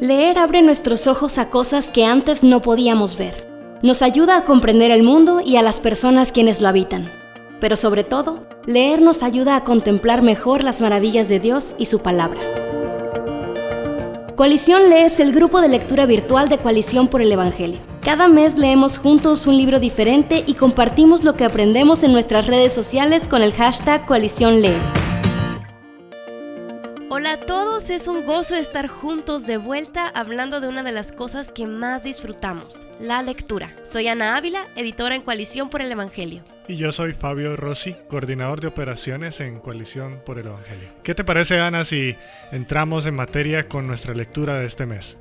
Leer abre nuestros ojos a cosas que antes no podíamos ver. Nos ayuda a comprender el mundo y a las personas quienes lo habitan. Pero sobre todo, leer nos ayuda a contemplar mejor las maravillas de Dios y su palabra. Coalición Lee es el grupo de lectura virtual de Coalición por el Evangelio. Cada mes leemos juntos un libro diferente y compartimos lo que aprendemos en nuestras redes sociales con el hashtag Coalición Lee. Es un gozo estar juntos de vuelta hablando de una de las cosas que más disfrutamos, la lectura. Soy Ana Ávila, editora en Coalición por el Evangelio. Y yo soy Fabio Rossi, coordinador de operaciones en Coalición por el Evangelio. ¿Qué te parece, Ana, si entramos en materia con nuestra lectura de este mes?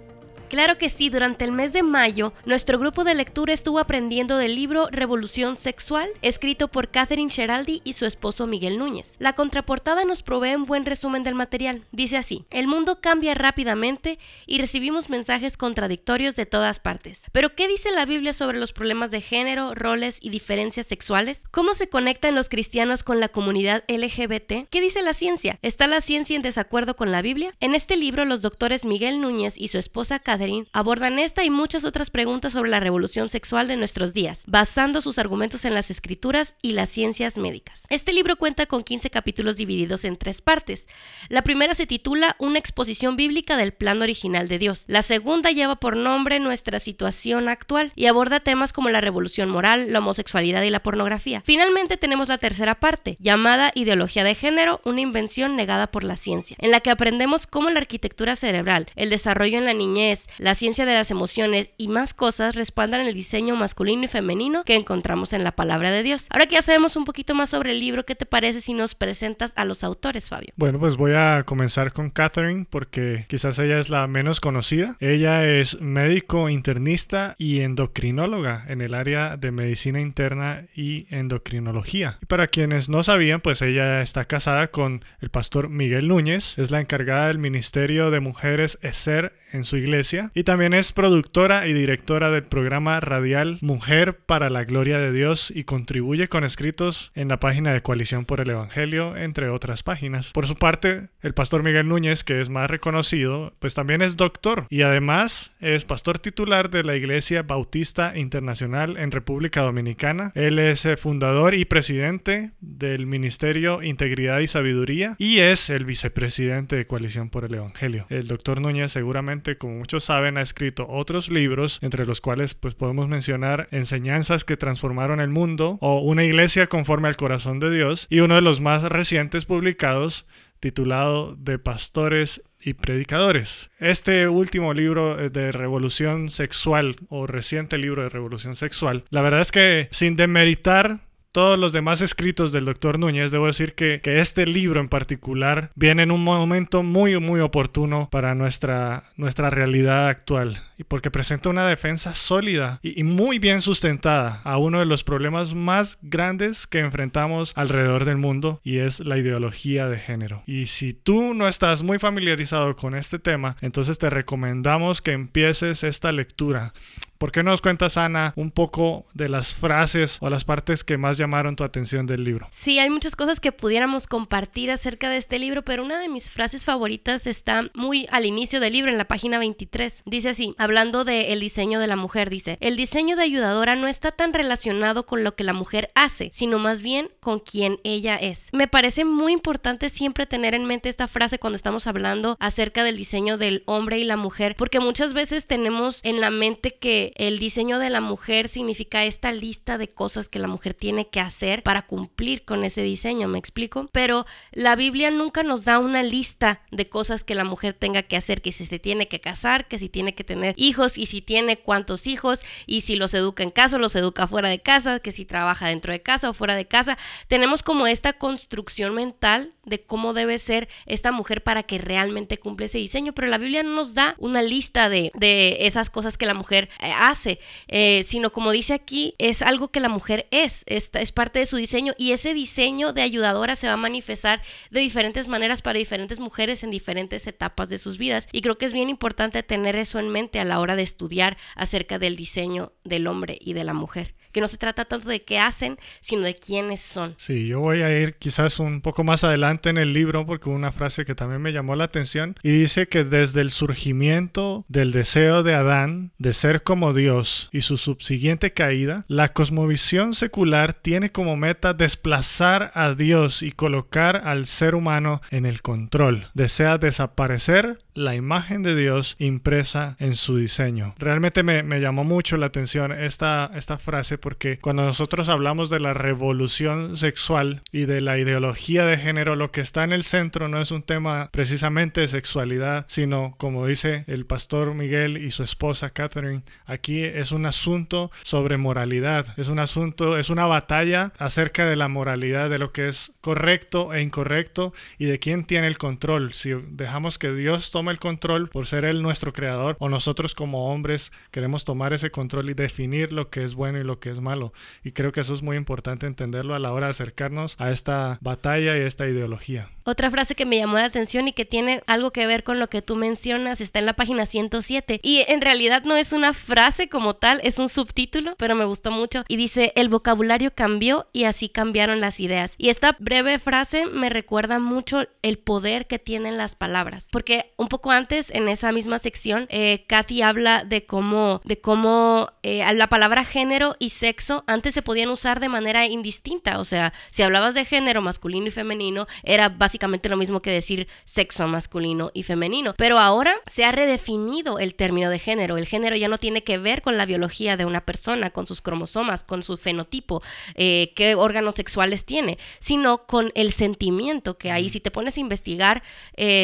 Claro que sí, durante el mes de mayo, nuestro grupo de lectura estuvo aprendiendo del libro Revolución Sexual, escrito por Catherine Sheraldi y su esposo Miguel Núñez. La contraportada nos provee un buen resumen del material. Dice así, el mundo cambia rápidamente y recibimos mensajes contradictorios de todas partes. Pero ¿qué dice la Biblia sobre los problemas de género, roles y diferencias sexuales? ¿Cómo se conectan los cristianos con la comunidad LGBT? ¿Qué dice la ciencia? ¿Está la ciencia en desacuerdo con la Biblia? En este libro, los doctores Miguel Núñez y su esposa Catherine abordan esta y muchas otras preguntas sobre la revolución sexual de nuestros días, basando sus argumentos en las escrituras y las ciencias médicas. Este libro cuenta con 15 capítulos divididos en tres partes. La primera se titula Una exposición bíblica del plan original de Dios. La segunda lleva por nombre Nuestra situación actual y aborda temas como la revolución moral, la homosexualidad y la pornografía. Finalmente tenemos la tercera parte, llamada Ideología de Género, una invención negada por la ciencia, en la que aprendemos cómo la arquitectura cerebral, el desarrollo en la niñez, la ciencia de las emociones y más cosas respaldan el diseño masculino y femenino que encontramos en la palabra de Dios. Ahora que ya sabemos un poquito más sobre el libro, ¿qué te parece si nos presentas a los autores, Fabio? Bueno, pues voy a comenzar con Catherine porque quizás ella es la menos conocida. Ella es médico internista y endocrinóloga en el área de medicina interna y endocrinología. Para quienes no sabían, pues ella está casada con el pastor Miguel Núñez, es la encargada del Ministerio de Mujeres ESER en su iglesia y también es productora y directora del programa radial Mujer para la Gloria de Dios y contribuye con escritos en la página de Coalición por el Evangelio, entre otras páginas. Por su parte, el pastor Miguel Núñez, que es más reconocido, pues también es doctor y además es pastor titular de la Iglesia Bautista Internacional en República Dominicana. Él es eh, fundador y presidente del Ministerio Integridad y Sabiduría y es el vicepresidente de Coalición por el Evangelio. El doctor Núñez seguramente como muchos saben, ha escrito otros libros, entre los cuales pues podemos mencionar Enseñanzas que transformaron el mundo o Una iglesia conforme al corazón de Dios y uno de los más recientes publicados titulado De pastores y predicadores. Este último libro de revolución sexual o reciente libro de revolución sexual, la verdad es que sin demeritar todos los demás escritos del doctor Núñez, debo decir que, este libro en particular viene en un momento muy, muy oportuno para nuestra, nuestra realidad actual y porque presenta una defensa sólida y, y muy bien sustentada a uno de los problemas más grandes que enfrentamos alrededor del mundo y es la ideología de género. Y si tú no estás muy familiarizado con este tema, entonces te recomendamos que empieces esta lectura ¿Por qué no nos cuentas, Ana, un poco de las frases o las partes que más llamaron tu atención del libro? Sí, hay muchas cosas que pudiéramos compartir acerca de este libro, pero una de mis frases favoritas está muy al inicio del libro, en la página 23. Dice así, hablando del diseño de la mujer, dice, el diseño de ayudadora no está tan relacionado con lo que la mujer hace, sino más bien con quien ella es. Me parece muy importante siempre tener en mente esta frase cuando estamos hablando acerca del diseño del hombre y la mujer, porque muchas veces tenemos en la mente que el diseño de la mujer significa esta lista de cosas que la mujer tiene que hacer para cumplir con ese diseño, ¿me explico? Pero la Biblia nunca nos da una lista de cosas que la mujer tenga que hacer, que si se tiene que casar, que si tiene que tener hijos y si tiene cuántos hijos y si los educa en casa o los educa fuera de casa, que si trabaja dentro de casa o fuera de casa. Tenemos como esta construcción mental de cómo debe ser esta mujer para que realmente cumple ese diseño, pero la Biblia no nos da una lista de, de esas cosas que la mujer eh, hace, eh, sino como dice aquí, es algo que la mujer es, es, es parte de su diseño y ese diseño de ayudadora se va a manifestar de diferentes maneras para diferentes mujeres en diferentes etapas de sus vidas y creo que es bien importante tener eso en mente a la hora de estudiar acerca del diseño del hombre y de la mujer. Que no se trata tanto de qué hacen, sino de quiénes son. Sí, yo voy a ir quizás un poco más adelante en el libro porque una frase que también me llamó la atención y dice que desde el surgimiento del deseo de Adán de ser como Dios y su subsiguiente caída, la cosmovisión secular tiene como meta desplazar a Dios y colocar al ser humano en el control. Desea desaparecer la imagen de Dios impresa en su diseño. Realmente me, llamó mucho la atención esta, esta frase porque cuando nosotros hablamos de la revolución sexual y de la ideología de género, lo que está en el centro no es un tema precisamente de sexualidad, sino como dice el pastor Miguel y su esposa Catherine, aquí es un asunto sobre moralidad, es un asunto, es una batalla acerca de la moralidad, de lo que es correcto e incorrecto y de quién tiene el control. Si dejamos que Dios tome el control por ser Él nuestro creador o nosotros como hombres queremos tomar ese control y definir lo que es bueno y lo que es malo. Y creo que eso es muy importante entenderlo a la hora de acercarnos a esta batalla y a esta ideología. Otra frase que me llamó la atención y que tiene algo que ver con lo que tú mencionas está en la página 107 y en realidad no es una frase como tal, es un subtítulo, pero me gustó mucho y dice el vocabulario cambió y así cambiaron las ideas. Y esta breve frase me recuerda mucho el poder que tienen las palabras, porque un poco antes en esa misma sección eh, Kathy habla de cómo de cómo eh, la palabra género y sexo antes se podían usar de manera indistinta, o sea, si hablabas de género masculino y femenino era básicamente lo mismo que decir sexo masculino y femenino, pero ahora se ha redefinido el término de género, el género ya no tiene que ver con la biología de una persona, con sus cromosomas, con su fenotipo, eh, qué órganos sexuales tiene, sino con el sentimiento que hay. Si te pones a investigar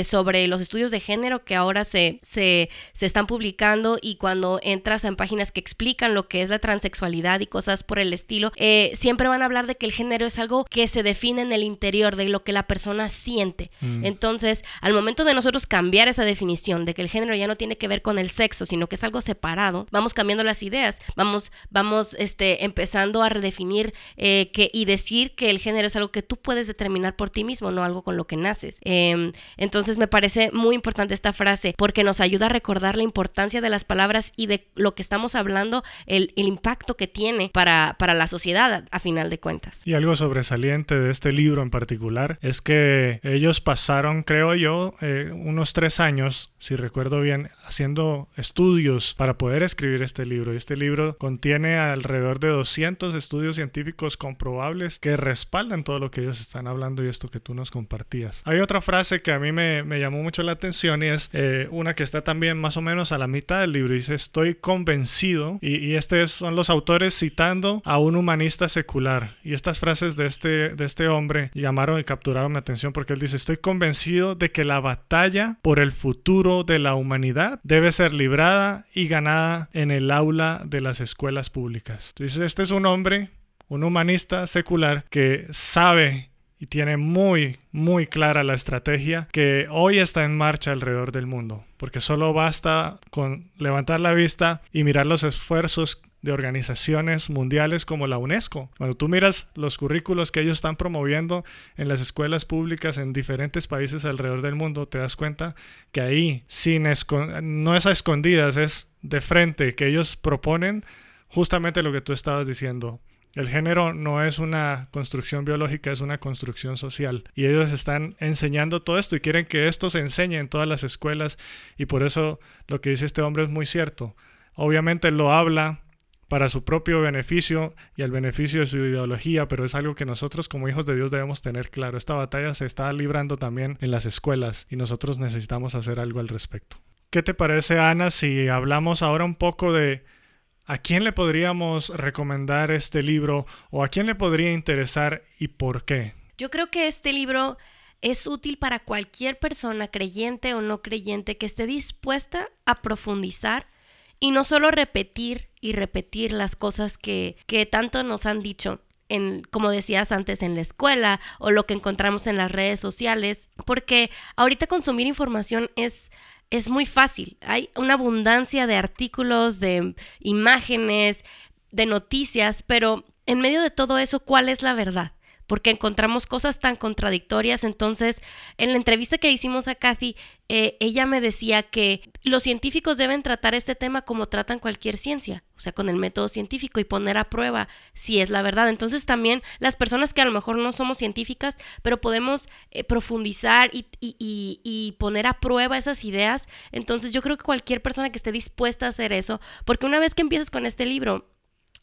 sobre los estudios de género, que ahora se, se, están publicando y cuando entras en páginas que explican lo que es la transexualidad y cosas por el estilo, eh, siempre van a hablar de que el género es algo que se define en el interior, de lo que la persona siente. Mm. Entonces, al momento de nosotros cambiar esa definición de que el género ya no tiene que ver con el sexo, sino que es algo separado, vamos cambiando las ideas, vamos, vamos este, empezando a redefinir eh, que, y decir que el género es algo que tú puedes determinar por ti mismo, no algo con lo que naces. Em, entonces, me parece muy importante esta frase porque nos ayuda a recordar la importancia de las palabras y de lo que estamos hablando, el, impacto que tiene para, para la sociedad a, final de cuentas. Y algo sobresaliente de este libro en particular es que ellos pasaron, creo yo, eh, unos tres años, si recuerdo bien, haciendo estudios para poder escribir este libro. Y este libro contiene alrededor de 200 estudios científicos comprobables que respaldan todo lo que ellos están hablando y esto que tú nos compartías. Hay otra frase que a mí me, me llamó mucho la atención es eh, una que está también más o menos a la mitad del libro. Dice, estoy convencido. Y, y estos son los autores citando a un humanista secular. Y estas frases de este, de este hombre llamaron y capturaron mi atención porque él dice, estoy convencido de que la batalla por el futuro de la humanidad debe ser librada y ganada en el aula de las escuelas públicas. Entonces, este es un hombre, un humanista secular que sabe y tiene muy, muy clara la estrategia que hoy está en marcha alrededor del mundo, porque solo basta con levantar la vista y mirar los esfuerzos de organizaciones mundiales como la UNESCO. Cuando tú miras los currículos que ellos están promoviendo en las escuelas públicas en diferentes países alrededor del mundo, te das cuenta que ahí, sin no es a escondidas, es de frente, que ellos proponen justamente lo que tú estabas diciendo el género no es una construcción biológica, es una construcción social. Y ellos están enseñando todo esto y quieren que esto se enseñe en todas las escuelas. Y por eso lo que dice este hombre es muy cierto. Obviamente lo habla para su propio beneficio y el beneficio de su ideología, pero es algo que nosotros como hijos de Dios debemos tener claro. Esta batalla se está librando también en las escuelas y nosotros necesitamos hacer algo al respecto. ¿Qué te parece, Ana, si hablamos ahora un poco de ¿A quién le podríamos recomendar este libro o a quién le podría interesar y por qué? Yo creo que este libro es útil para cualquier persona, creyente o no creyente, que esté dispuesta a profundizar y no solo repetir y repetir las cosas que, que tanto nos han dicho. En, como decías antes, en la escuela o lo que encontramos en las redes sociales, porque ahorita consumir información es es muy fácil. Hay una abundancia de artículos, de imágenes, de noticias, pero en medio de todo eso, ¿cuál es la verdad? Porque encontramos cosas tan contradictorias. Entonces, en la entrevista que hicimos a Kathy, eh, ella me decía que los científicos deben tratar este tema como tratan cualquier ciencia, o sea, con el método científico y poner a prueba si es la verdad. Entonces, también las personas que a lo mejor no somos científicas, pero podemos eh, profundizar y, y poner a prueba esas ideas. Entonces, yo creo que cualquier persona que esté dispuesta a hacer eso, porque una vez que empiezas con este libro,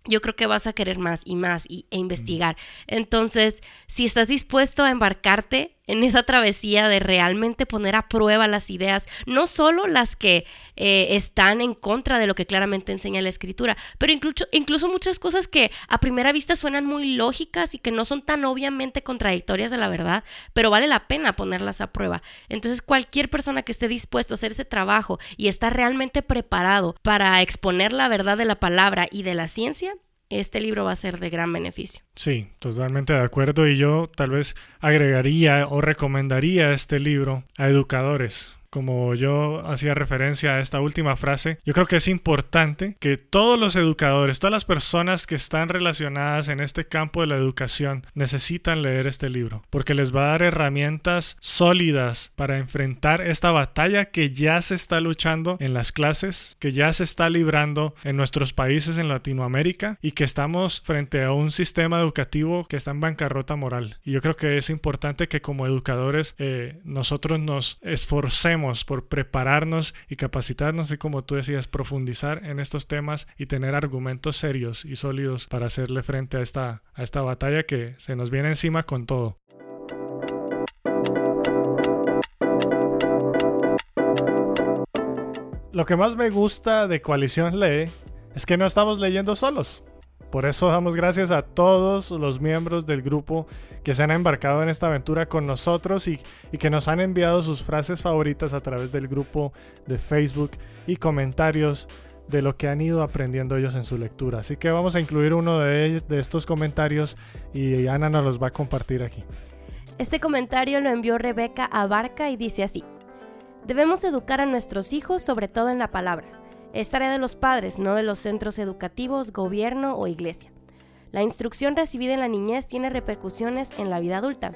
yo creo que vas a querer más y más y, e investigar. Entonces, si estás dispuesto a embarcarte en esa travesía de realmente poner a prueba las ideas, no solo las que eh, están en contra de lo que claramente enseña la escritura, pero incluso, incluso muchas cosas que a primera vista suenan muy lógicas y que no son tan obviamente contradictorias de la verdad, pero vale la pena ponerlas a prueba. Entonces cualquier persona que esté dispuesto a hacer ese trabajo y está realmente preparado para exponer la verdad de la palabra y de la ciencia, este libro va a ser de gran beneficio. Sí, totalmente de acuerdo y yo tal vez agregaría o recomendaría este libro a educadores como yo hacía referencia a esta última frase, yo creo que es importante que todos los educadores, todas las personas que están relacionadas en este campo de la educación necesitan leer este libro, porque les va a dar herramientas sólidas para enfrentar esta batalla que ya se está luchando en las clases, que ya se está librando en nuestros países en Latinoamérica y que estamos frente a un sistema educativo que está en bancarrota moral. Y yo creo que es importante que como educadores eh, nosotros nos esforcemos por prepararnos y capacitarnos y como tú decías, profundizar en estos temas y tener argumentos serios y sólidos para hacerle frente a esta, a esta batalla que se nos viene encima con todo. Lo que más me gusta de Coalición Lee es que no estamos leyendo solos. Por eso damos gracias a todos los miembros del grupo que se han embarcado en esta aventura con nosotros y, que nos han enviado sus frases favoritas a través del grupo de Facebook y comentarios de lo que han ido aprendiendo ellos en su lectura. Así que vamos a incluir uno de, de estos comentarios y Ana nos los va a compartir aquí. Este comentario lo envió Rebeca Abarca y dice así. Debemos educar a nuestros hijos sobre todo en la palabra es tarea de los padres, no de los centros educativos, gobierno o iglesia. La instrucción recibida en la niñez tiene repercusiones en la vida adulta.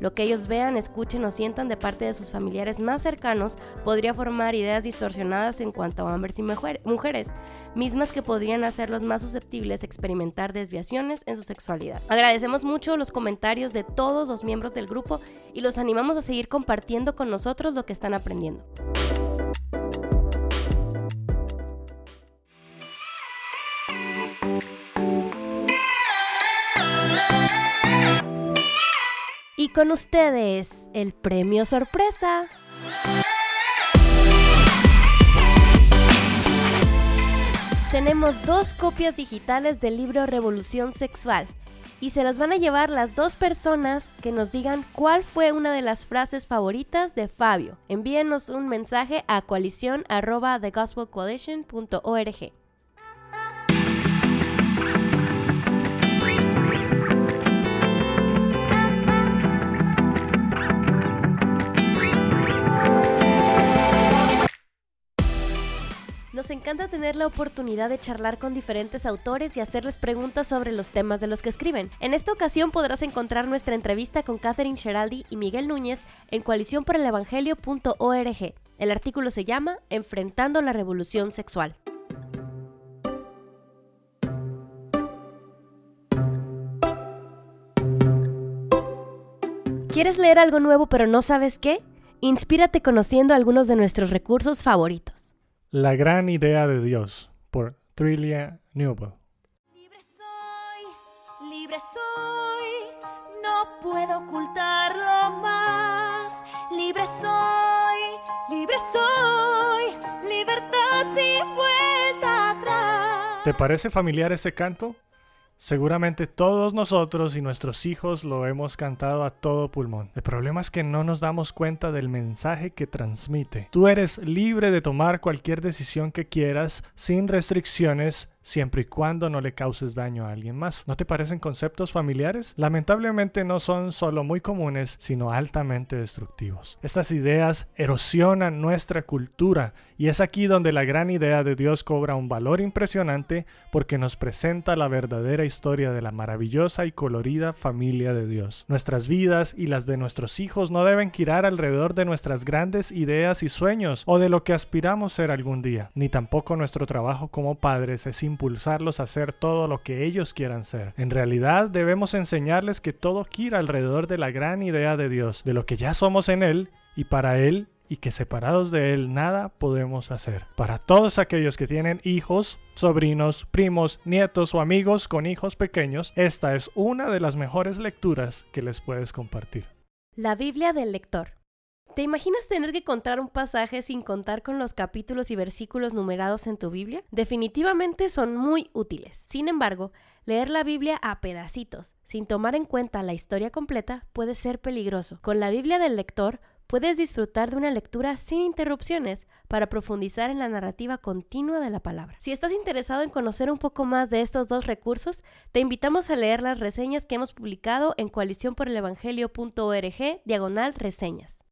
Lo que ellos vean, escuchen o sientan de parte de sus familiares más cercanos podría formar ideas distorsionadas en cuanto a hombres y mujeres, mismas que podrían hacerlos más susceptibles a experimentar desviaciones en su sexualidad. Agradecemos mucho los comentarios de todos los miembros del grupo y los animamos a seguir compartiendo con nosotros lo que están aprendiendo. Con ustedes, el premio sorpresa. Tenemos dos copias digitales del libro Revolución Sexual y se las van a llevar las dos personas que nos digan cuál fue una de las frases favoritas de Fabio. Envíenos un mensaje a coalición@thegospelcoalition.org. Nos encanta tener la oportunidad de charlar con diferentes autores y hacerles preguntas sobre los temas de los que escriben. En esta ocasión podrás encontrar nuestra entrevista con Catherine Sheraldi y Miguel Núñez en coaliciónporelevangelio.org. El artículo se llama Enfrentando la Revolución Sexual. ¿Quieres leer algo nuevo pero no sabes qué? Inspírate conociendo algunos de nuestros recursos favoritos. La gran idea de Dios por Trilia Newell. Libre soy, libre soy, no puedo ocultarlo más. Libre soy, libre soy, libertad sin vuelta atrás. ¿Te parece familiar ese canto? Seguramente todos nosotros y nuestros hijos lo hemos cantado a todo pulmón. El problema es que no nos damos cuenta del mensaje que transmite. Tú eres libre de tomar cualquier decisión que quieras sin restricciones siempre y cuando no le causes daño a alguien más. ¿No te parecen conceptos familiares? Lamentablemente no son solo muy comunes, sino altamente destructivos. Estas ideas erosionan nuestra cultura y es aquí donde la gran idea de Dios cobra un valor impresionante porque nos presenta la verdadera historia de la maravillosa y colorida familia de Dios. Nuestras vidas y las de nuestros hijos no deben girar alrededor de nuestras grandes ideas y sueños o de lo que aspiramos ser algún día, ni tampoco nuestro trabajo como padres es impulsarlos a hacer todo lo que ellos quieran ser. En realidad debemos enseñarles que todo gira alrededor de la gran idea de Dios, de lo que ya somos en Él y para Él y que separados de Él nada podemos hacer. Para todos aquellos que tienen hijos, sobrinos, primos, nietos o amigos con hijos pequeños, esta es una de las mejores lecturas que les puedes compartir. La Biblia del lector. ¿Te imaginas tener que contar un pasaje sin contar con los capítulos y versículos numerados en tu Biblia? Definitivamente son muy útiles. Sin embargo, leer la Biblia a pedacitos, sin tomar en cuenta la historia completa, puede ser peligroso. Con la Biblia del lector, puedes disfrutar de una lectura sin interrupciones para profundizar en la narrativa continua de la palabra. Si estás interesado en conocer un poco más de estos dos recursos, te invitamos a leer las reseñas que hemos publicado en coaliciónporelevangelio.org diagonal reseñas.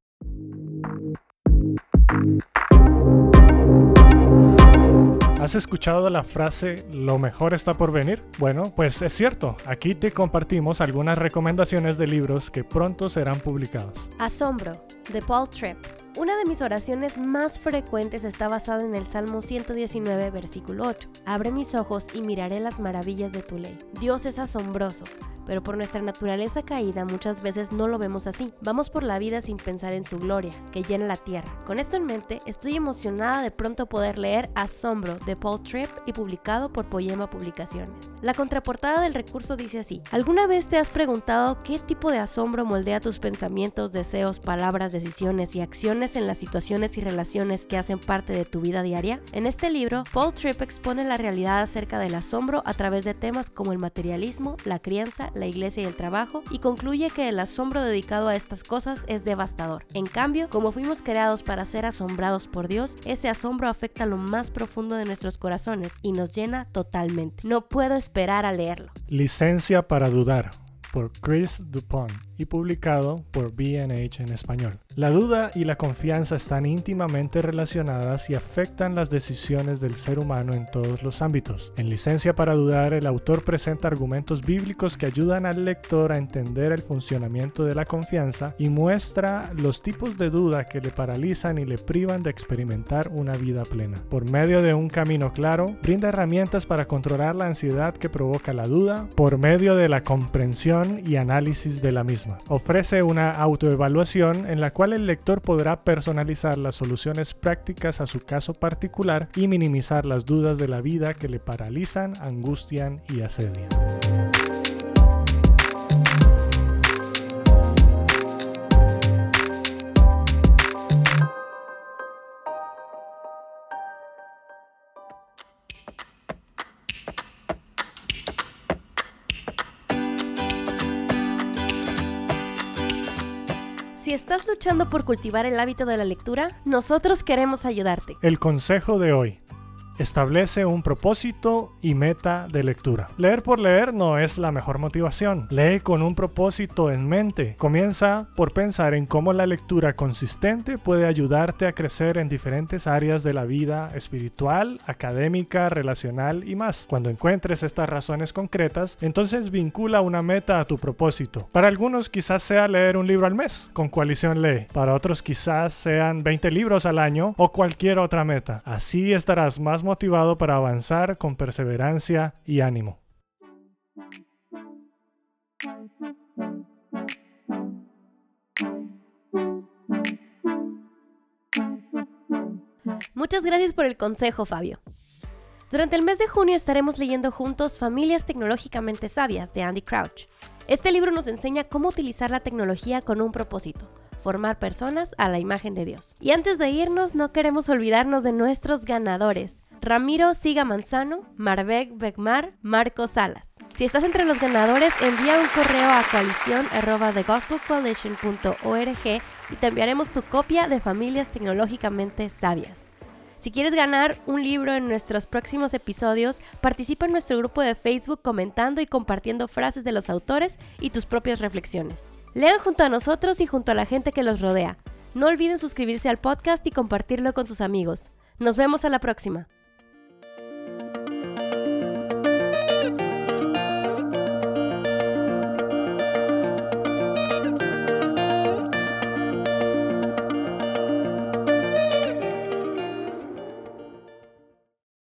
¿Has escuchado la frase lo mejor está por venir? Bueno, pues es cierto, aquí te compartimos algunas recomendaciones de libros que pronto serán publicados. Asombro, de Paul Tripp. Una de mis oraciones más frecuentes está basada en el Salmo 119, versículo 8. Abre mis ojos y miraré las maravillas de tu ley. Dios es asombroso pero por nuestra naturaleza caída muchas veces no lo vemos así. Vamos por la vida sin pensar en su gloria, que llena la tierra. Con esto en mente, estoy emocionada de pronto poder leer Asombro de Paul Tripp y publicado por Poema Publicaciones. La contraportada del recurso dice así: ¿Alguna vez te has preguntado qué tipo de asombro moldea tus pensamientos, deseos, palabras, decisiones y acciones en las situaciones y relaciones que hacen parte de tu vida diaria? En este libro, Paul Tripp expone la realidad acerca del asombro a través de temas como el materialismo, la crianza, la iglesia y el trabajo y concluye que el asombro dedicado a estas cosas es devastador. En cambio, como fuimos creados para ser asombrados por Dios, ese asombro afecta lo más profundo de nuestros corazones y nos llena totalmente. No puedo esperar a leerlo. Licencia para dudar por Chris Dupont y publicado por BH en español. La duda y la confianza están íntimamente relacionadas y afectan las decisiones del ser humano en todos los ámbitos. En Licencia para Dudar, el autor presenta argumentos bíblicos que ayudan al lector a entender el funcionamiento de la confianza y muestra los tipos de duda que le paralizan y le privan de experimentar una vida plena. Por medio de un camino claro, brinda herramientas para controlar la ansiedad que provoca la duda por medio de la comprensión y análisis de la misma. Ofrece una autoevaluación en la cual el lector podrá personalizar las soluciones prácticas a su caso particular y minimizar las dudas de la vida que le paralizan, angustian y asedian. Estás luchando por cultivar el hábito de la lectura, nosotros queremos ayudarte. El consejo de hoy. Establece un propósito y meta de lectura. Leer por leer no es la mejor motivación. Lee con un propósito en mente. Comienza por pensar en cómo la lectura consistente puede ayudarte a crecer en diferentes áreas de la vida espiritual, académica, relacional y más. Cuando encuentres estas razones concretas, entonces vincula una meta a tu propósito. Para algunos quizás sea leer un libro al mes, con coalición lee. Para otros quizás sean 20 libros al año o cualquier otra meta. Así estarás más motivado para avanzar con perseverancia y ánimo. Muchas gracias por el consejo, Fabio. Durante el mes de junio estaremos leyendo juntos Familias Tecnológicamente Sabias de Andy Crouch. Este libro nos enseña cómo utilizar la tecnología con un propósito, formar personas a la imagen de Dios. Y antes de irnos, no queremos olvidarnos de nuestros ganadores. Ramiro Siga Manzano, Marbek Begmar, Marco Salas. Si estás entre los ganadores, envía un correo a coalición y te enviaremos tu copia de Familias Tecnológicamente Sabias. Si quieres ganar un libro en nuestros próximos episodios, participa en nuestro grupo de Facebook comentando y compartiendo frases de los autores y tus propias reflexiones. Lean junto a nosotros y junto a la gente que los rodea. No olviden suscribirse al podcast y compartirlo con sus amigos. Nos vemos a la próxima.